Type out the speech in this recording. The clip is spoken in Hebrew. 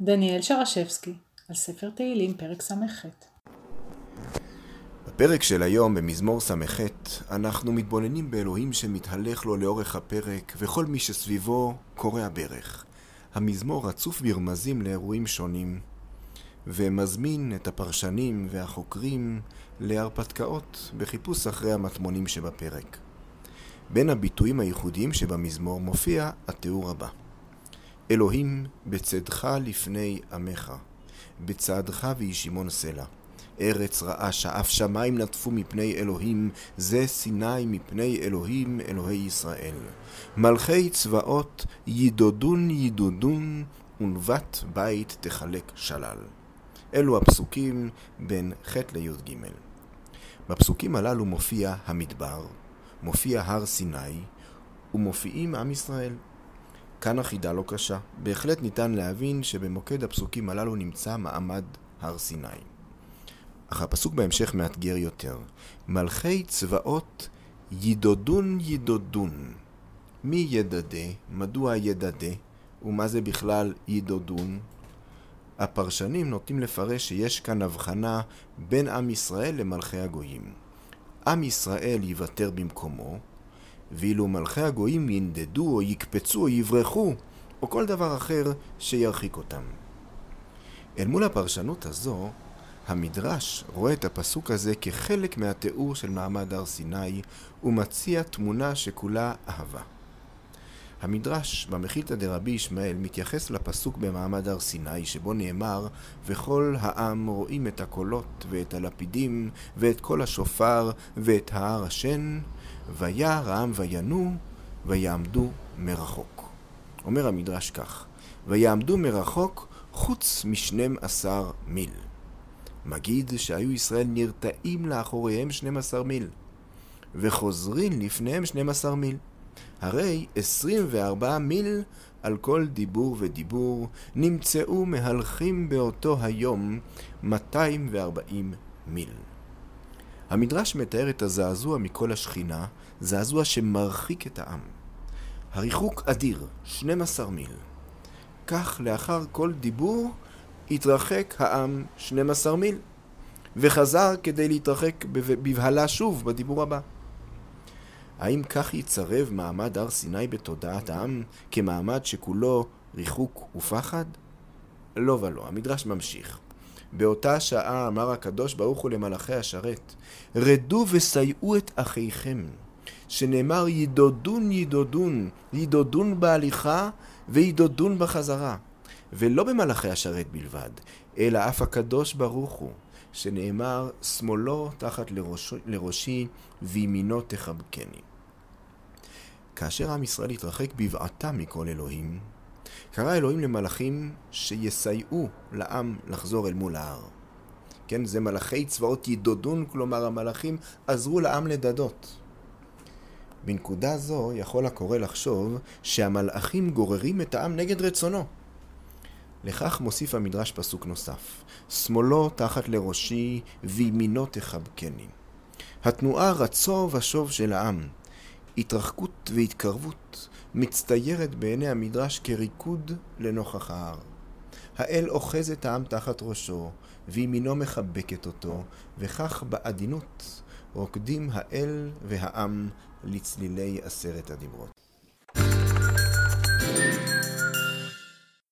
דניאל שרשבסקי, על ספר תהילים, פרק ס"ח. בפרק של היום, במזמור ס"ח, אנחנו מתבוננים באלוהים שמתהלך לו לאורך הפרק, וכל מי שסביבו קורע ברך. המזמור רצוף ברמזים לאירועים שונים, ומזמין את הפרשנים והחוקרים להרפתקאות בחיפוש אחרי המטמונים שבפרק. בין הביטויים הייחודיים שבמזמור מופיע התיאור הבא: אלוהים בצדך לפני עמך, בצעדך וישימון סלע. ארץ רעה שאף שמיים נטפו מפני אלוהים, זה סיני מפני אלוהים, אלוהי ישראל. מלכי צבאות ידודון ידודון, ונבט בית תחלק שלל. אלו הפסוקים בין ח' לי"ג. בפסוקים הללו מופיע המדבר, מופיע הר סיני, ומופיעים עם ישראל. כאן החידה לא קשה. בהחלט ניתן להבין שבמוקד הפסוקים הללו נמצא מעמד הר סיני. אך הפסוק בהמשך מאתגר יותר. מלכי צבאות ידודון ידודון. מי ידדה? מדוע ידדה? ומה זה בכלל ידודון? הפרשנים נוטים לפרש שיש כאן הבחנה בין עם ישראל למלכי הגויים. עם ישראל יוותר במקומו, ואילו מלכי הגויים ינדדו או יקפצו או יברחו, או כל דבר אחר שירחיק אותם. אל מול הפרשנות הזו, המדרש רואה את הפסוק הזה כחלק מהתיאור של מעמד הר סיני, ומציע תמונה שכולה אהבה. המדרש במחילתא דרבי ישמעאל מתייחס לפסוק במעמד הר סיני, שבו נאמר, וכל העם רואים את הקולות ואת הלפידים ואת קול השופר ואת ההר השן, וירא העם וינו, ויעמדו מרחוק. אומר המדרש כך, ויעמדו מרחוק חוץ משנים עשר מיל. מגיד שהיו ישראל נרתעים לאחוריהם שנים עשר מיל, וחוזרים לפניהם שנים עשר מיל. הרי עשרים וארבעה מיל על כל דיבור ודיבור נמצאו מהלכים באותו היום מאתיים וארבעים מיל. המדרש מתאר את הזעזוע מכל השכינה, זעזוע שמרחיק את העם. הריחוק אדיר, 12 מיל. כך לאחר כל דיבור התרחק העם 12 מיל, וחזר כדי להתרחק בבהלה שוב בדיבור הבא. האם כך יצרב מעמד הר סיני בתודעת העם כמעמד שכולו ריחוק ופחד? לא ולא, המדרש ממשיך. באותה שעה אמר הקדוש ברוך הוא למלאכי השרת, רדו וסייעו את אחיכם, שנאמר ידודון ידודון, ידודון בהליכה וידודון בחזרה. ולא במלאכי השרת בלבד, אלא אף הקדוש ברוך הוא, שנאמר שמאלו תחת לראש, לראשי וימינו תחבקני. כאשר עם ישראל התרחק בבעתה מכל אלוהים, קרא אלוהים למלאכים שיסייעו לעם לחזור אל מול ההר. כן, זה מלאכי צבאות ידודון, כלומר המלאכים עזרו לעם לדדות. בנקודה זו יכול הקורא לחשוב שהמלאכים גוררים את העם נגד רצונו. לכך מוסיף המדרש פסוק נוסף: שמאלו תחת לראשי וימינו תחבקני. התנועה רצו ושוב של העם, התרחקות והתקרבות, מצטיירת בעיני המדרש כריקוד לנוכח ההר. האל אוחז את העם תחת ראשו, וימינו מחבקת אותו, וכך בעדינות רוקדים האל והעם לצלילי עשרת הדיברות.